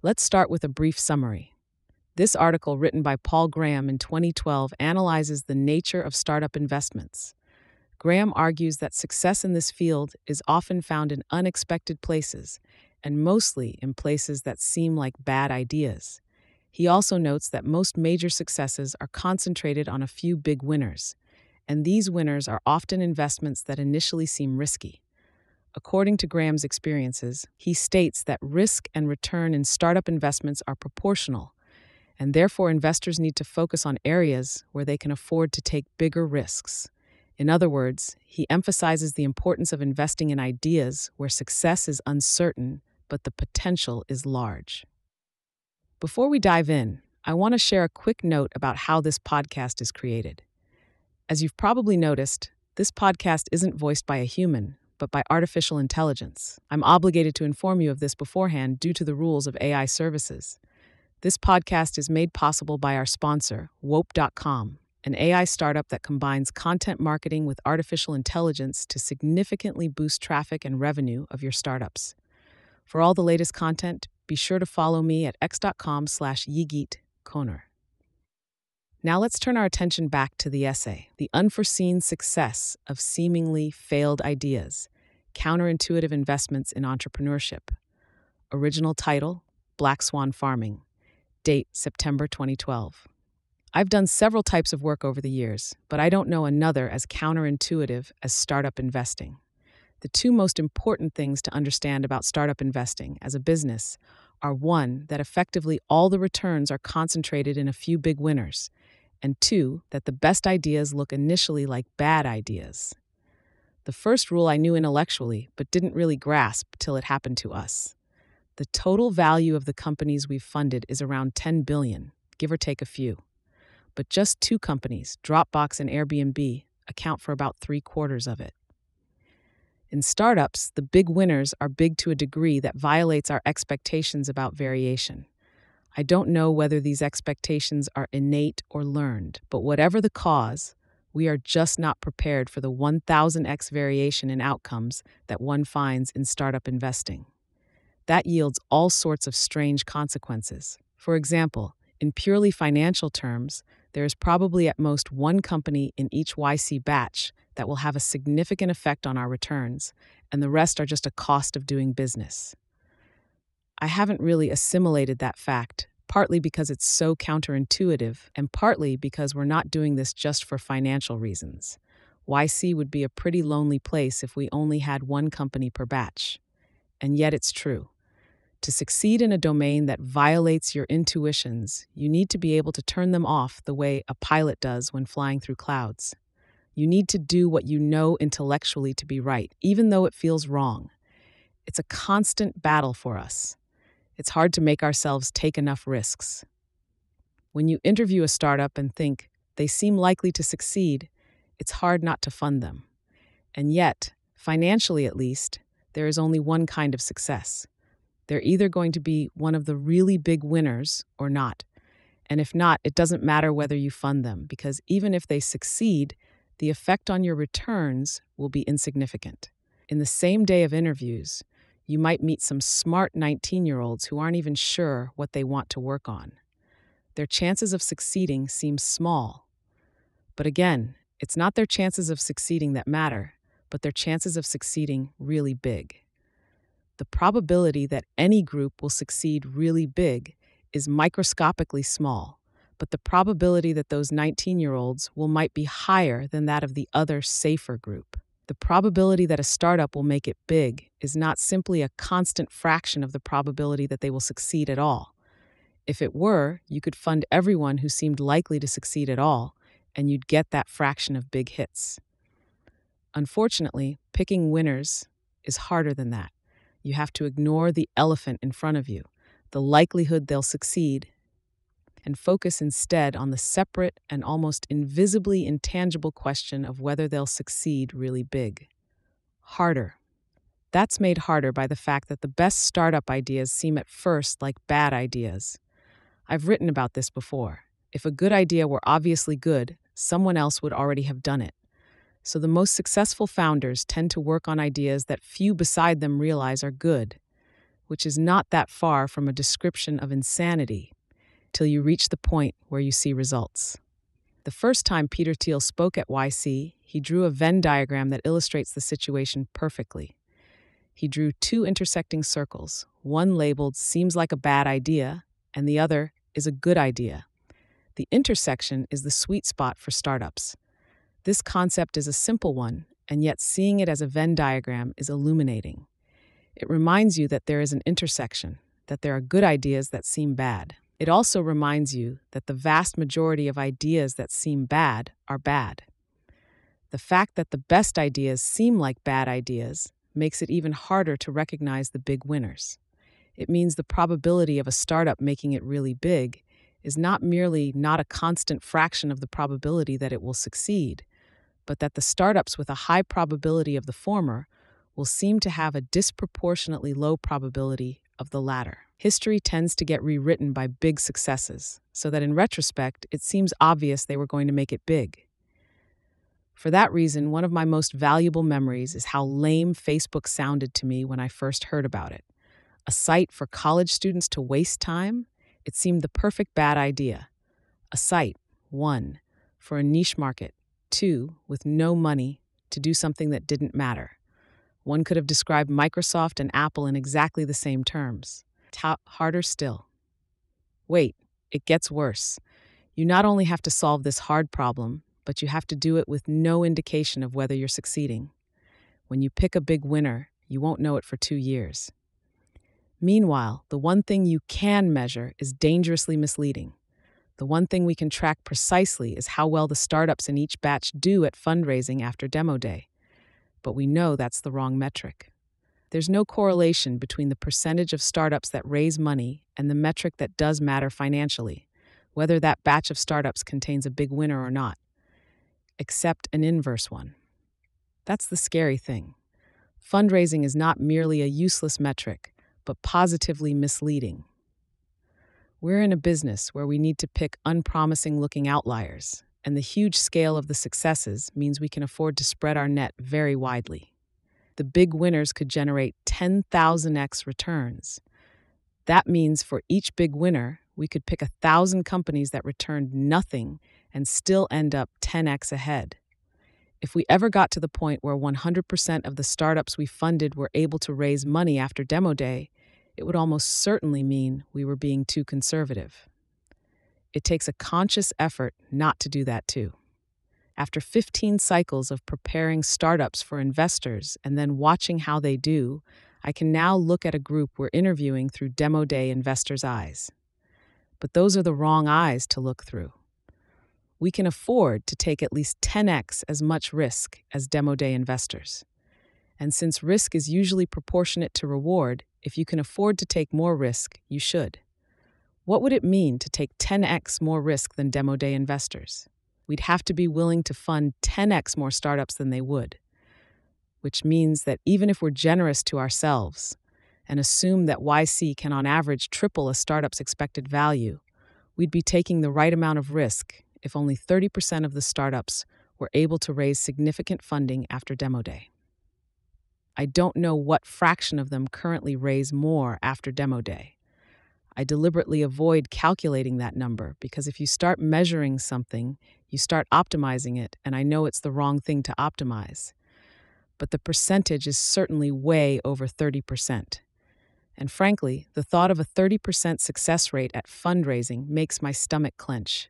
Let's start with a brief summary. This article, written by Paul Graham in 2012, analyzes the nature of startup investments. Graham argues that success in this field is often found in unexpected places, and mostly in places that seem like bad ideas. He also notes that most major successes are concentrated on a few big winners, and these winners are often investments that initially seem risky. According to Graham's experiences, he states that risk and return in startup investments are proportional, and therefore investors need to focus on areas where they can afford to take bigger risks. In other words, he emphasizes the importance of investing in ideas where success is uncertain, but the potential is large. Before we dive in, I want to share a quick note about how this podcast is created. As you've probably noticed, this podcast isn't voiced by a human, but by artificial intelligence. I'm obligated to inform you of this beforehand due to the rules of AI services. This podcast is made possible by our sponsor, Wope.com, an AI startup that combines content marketing with artificial intelligence to significantly boost traffic and revenue of your startups. For all the latest content, be sure to follow me at x.com slash Koner. Now let's turn our attention back to the essay, The Unforeseen Success of Seemingly Failed Ideas, Counterintuitive Investments in Entrepreneurship. Original title, Black Swan Farming. Date, September 2012. I've done several types of work over the years, but I don't know another as counterintuitive as startup investing. The two most important things to understand about startup investing as a business are one, that effectively all the returns are concentrated in a few big winners, and two, that the best ideas look initially like bad ideas. The first rule I knew intellectually, but didn't really grasp till it happened to us. The total value of the companies we've funded is around 10 billion, give or take a few but just two companies, Dropbox and Airbnb, account for about three quarters of it. In startups, the big winners are big to a degree that violates our expectations about variation. I don't know whether these expectations are innate or learned, but whatever the cause, we are just not prepared for the 1000x variation in outcomes that one finds in startup investing. That yields all sorts of strange consequences. For example, in purely financial terms, there is probably at most one company in each YC batch that will have a significant effect on our returns, and the rest are just a cost of doing business. I haven't really assimilated that fact, partly because it's so counterintuitive, and partly because we're not doing this just for financial reasons. YC would be a pretty lonely place if we only had one company per batch. And yet it's true. To succeed in a domain that violates your intuitions, you need to be able to turn them off the way a pilot does when flying through clouds. You need to do what you know intellectually to be right, even though it feels wrong. It's a constant battle for us. It's hard to make ourselves take enough risks. When you interview a startup and think they seem likely to succeed, it's hard not to fund them. And yet, financially at least, there is only one kind of success they're either going to be one of the really big winners or not. And if not, it doesn't matter whether you fund them, because even if they succeed, the effect on your returns will be insignificant. In the same day of interviews, you might meet some smart 19 year olds who aren't even sure what they want to work on. Their chances of succeeding seem small. But again, it's not their chances of succeeding that matter, but their chances of succeeding really big the probability that any group will succeed really big is microscopically small, but the probability that those 19 year olds will might be higher than that of the other safer group. The probability that a startup will make it big is not simply a constant fraction of the probability that they will succeed at all. If it were, you could fund everyone who seemed likely to succeed at all, and you'd get that fraction of big hits. Unfortunately, picking winners is harder than that. You have to ignore the elephant in front of you, the likelihood they'll succeed, and focus instead on the separate and almost invisibly intangible question of whether they'll succeed really big. Harder. That's made harder by the fact that the best startup ideas seem at first like bad ideas. I've written about this before. If a good idea were obviously good, someone else would already have done it. So the most successful founders tend to work on ideas that few beside them realize are good. which is not that far from a description of insanity, till you reach the point where you see results. The first time Peter Thiel spoke at YC, he drew a Venn diagram that illustrates the situation perfectly. He drew two intersecting circles, one labeled seems like a bad idea, and the other is a good idea. The intersection is the sweet spot for startups. This concept is a simple one, and yet seeing it as a Venn diagram is illuminating. It reminds you that there is an intersection, that there are good ideas that seem bad. It also reminds you that the vast majority of ideas that seem bad are bad. The fact that the best ideas seem like bad ideas makes it even harder to recognize the big winners. It means the probability of a startup making it really big is not merely not a constant fraction of the probability that it will succeed, but that the startups with a high probability of the former will seem to have a disproportionately low probability of the latter. History tends to get rewritten by big successes, so that in retrospect, it seems obvious they were going to make it big. For that reason, one of my most valuable memories is how lame Facebook sounded to me when I first heard about it. A site for college students to waste time? It seemed the perfect bad idea. A site, one, for a niche market, two, with no money, to do something that didn't matter. One could have described Microsoft and Apple in exactly the same terms. Ta- harder still. Wait, it gets worse. You not only have to solve this hard problem, but you have to do it with no indication of whether you're succeeding. When you pick a big winner, you won't know it for two years. Meanwhile, the one thing you can measure is dangerously misleading. The one thing we can track precisely is how well the startups in each batch do at fundraising after demo day but we know that's the wrong metric. There's no correlation between the percentage of startups that raise money and the metric that does matter financially, whether that batch of startups contains a big winner or not, except an inverse one. That's the scary thing. Fundraising is not merely a useless metric, but positively misleading. We're in a business where we need to pick unpromising looking outliers and the huge scale of the successes means we can afford to spread our net very widely. The big winners could generate 10,000x returns. That means for each big winner, we could pick a thousand companies that returned nothing and still end up 10x ahead. If we ever got to the point where 100% of the startups we funded were able to raise money after demo day, it would almost certainly mean we were being too conservative. It takes a conscious effort not to do that too. After 15 cycles of preparing startups for investors and then watching how they do, I can now look at a group we're interviewing through Demo Day investors' eyes. But those are the wrong eyes to look through. We can afford to take at least 10x as much risk as Demo Day investors. And since risk is usually proportionate to reward, if you can afford to take more risk, you should. What would it mean to take 10x more risk than demo day investors? We'd have to be willing to fund 10x more startups than they would, which means that even if we're generous to ourselves and assume that YC can on average triple a startup's expected value, we'd be taking the right amount of risk if only 30% of the startups were able to raise significant funding after demo day. I don't know what fraction of them currently raise more after demo day. I deliberately avoid calculating that number because if you start measuring something, you start optimizing it, and I know it's the wrong thing to optimize. But the percentage is certainly way over 30%. And frankly, the thought of a 30% success rate at fundraising makes my stomach clench.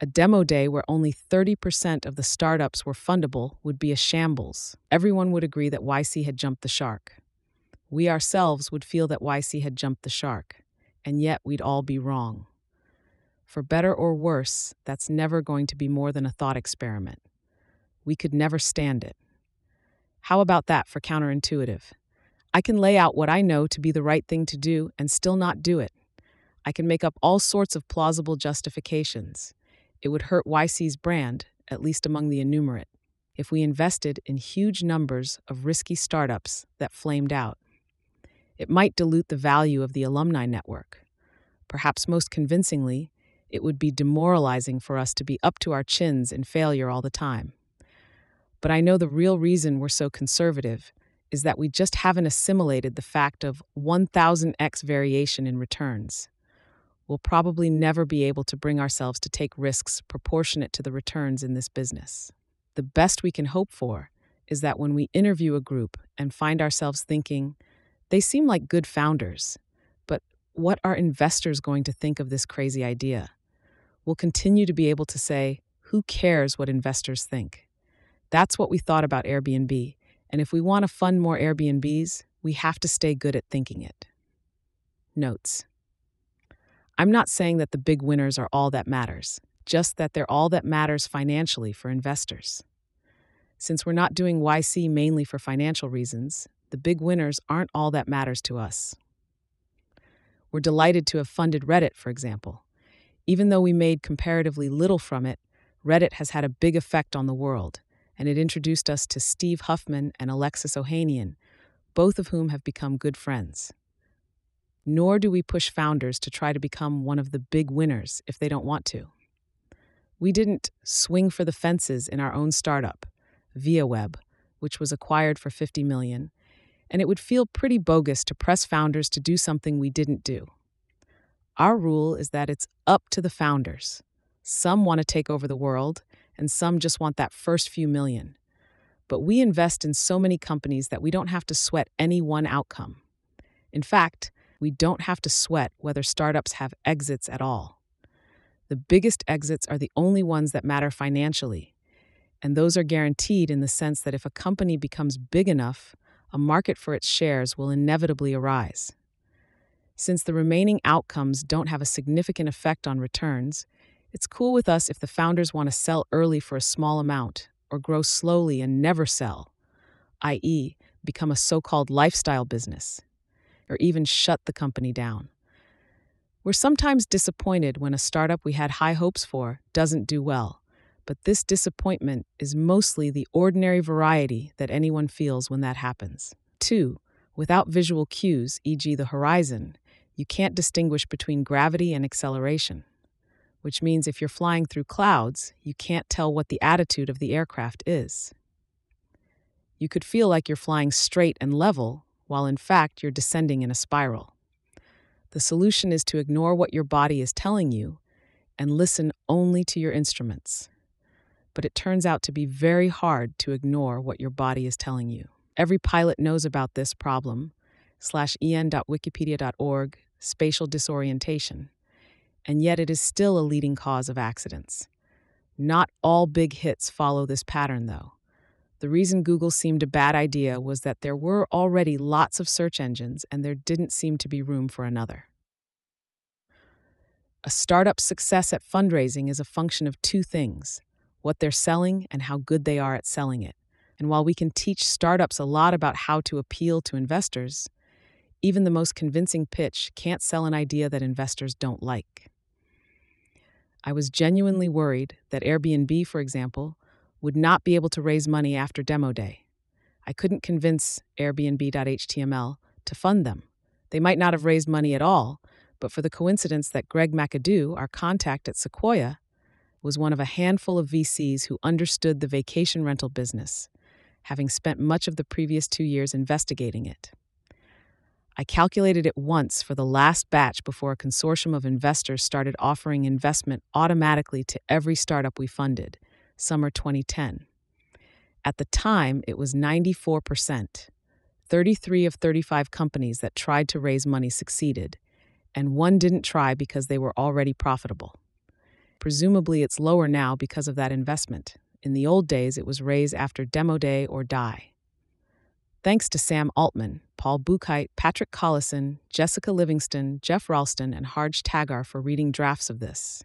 A demo day where only 30% of the startups were fundable would be a shambles. Everyone would agree that YC had jumped the shark. We ourselves would feel that YC had jumped the shark and yet we'd all be wrong. For better or worse, that's never going to be more than a thought experiment. We could never stand it. How about that for counterintuitive? I can lay out what I know to be the right thing to do and still not do it. I can make up all sorts of plausible justifications. It would hurt YC's brand, at least among the innumerate, if we invested in huge numbers of risky startups that flamed out. It might dilute the value of the alumni network. Perhaps most convincingly, it would be demoralizing for us to be up to our chins in failure all the time. But I know the real reason we're so conservative is that we just haven't assimilated the fact of 1000x variation in returns. We'll probably never be able to bring ourselves to take risks proportionate to the returns in this business. The best we can hope for is that when we interview a group and find ourselves thinking, they seem like good founders, but what are investors going to think of this crazy idea? We'll continue to be able to say, who cares what investors think? That's what we thought about Airbnb, and if we want to fund more Airbnbs, we have to stay good at thinking it. Notes I'm not saying that the big winners are all that matters, just that they're all that matters financially for investors. Since we're not doing YC mainly for financial reasons, the big winners aren't all that matters to us. We're delighted to have funded Reddit, for example. Even though we made comparatively little from it, Reddit has had a big effect on the world, and it introduced us to Steve Huffman and Alexis Ohanian, both of whom have become good friends. Nor do we push founders to try to become one of the big winners if they don't want to. We didn't swing for the fences in our own startup ViaWeb, which was acquired for 50 million, and it would feel pretty bogus to press founders to do something we didn't do. Our rule is that it's up to the founders. Some want to take over the world, and some just want that first few million. But we invest in so many companies that we don't have to sweat any one outcome. In fact, we don't have to sweat whether startups have exits at all. The biggest exits are the only ones that matter financially, and those are guaranteed in the sense that if a company becomes big enough, a market for its shares will inevitably arise. Since the remaining outcomes don't have a significant effect on returns, it's cool with us if the founders want to sell early for a small amount or grow slowly and never sell, i.e., become a so called lifestyle business, or even shut the company down. We're sometimes disappointed when a startup we had high hopes for doesn't do well but this disappointment is mostly the ordinary variety that anyone feels when that happens. Two, without visual cues, e.g., the horizon, you can't distinguish between gravity and acceleration, which means if you're flying through clouds, you can't tell what the attitude of the aircraft is. You could feel like you're flying straight and level, while in fact you're descending in a spiral. The solution is to ignore what your body is telling you and listen only to your instruments but it turns out to be very hard to ignore what your body is telling you. Every pilot knows about this problem, slash en.wikipedia.org, spatial disorientation, and yet it is still a leading cause of accidents. Not all big hits follow this pattern, though. The reason Google seemed a bad idea was that there were already lots of search engines and there didn't seem to be room for another. A startup's success at fundraising is a function of two things what they're selling, and how good they are at selling it. And while we can teach startups a lot about how to appeal to investors, even the most convincing pitch can't sell an idea that investors don't like. I was genuinely worried that Airbnb, for example, would not be able to raise money after demo day. I couldn't convince Airbnb.html to fund them. They might not have raised money at all, but for the coincidence that Greg McAdoo, our contact at Sequoia, was one of a handful of VCs who understood the vacation rental business, having spent much of the previous two years investigating it. I calculated it once for the last batch before a consortium of investors started offering investment automatically to every startup we funded, summer 2010. At the time, it was 94%. 33 of 35 companies that tried to raise money succeeded, and one didn't try because they were already profitable. Presumably, it's lower now because of that investment. In the old days, it was raised after demo day or die. Thanks to Sam Altman, Paul Buchheit, Patrick Collison, Jessica Livingston, Jeff Ralston, and Harj Tagar for reading drafts of this.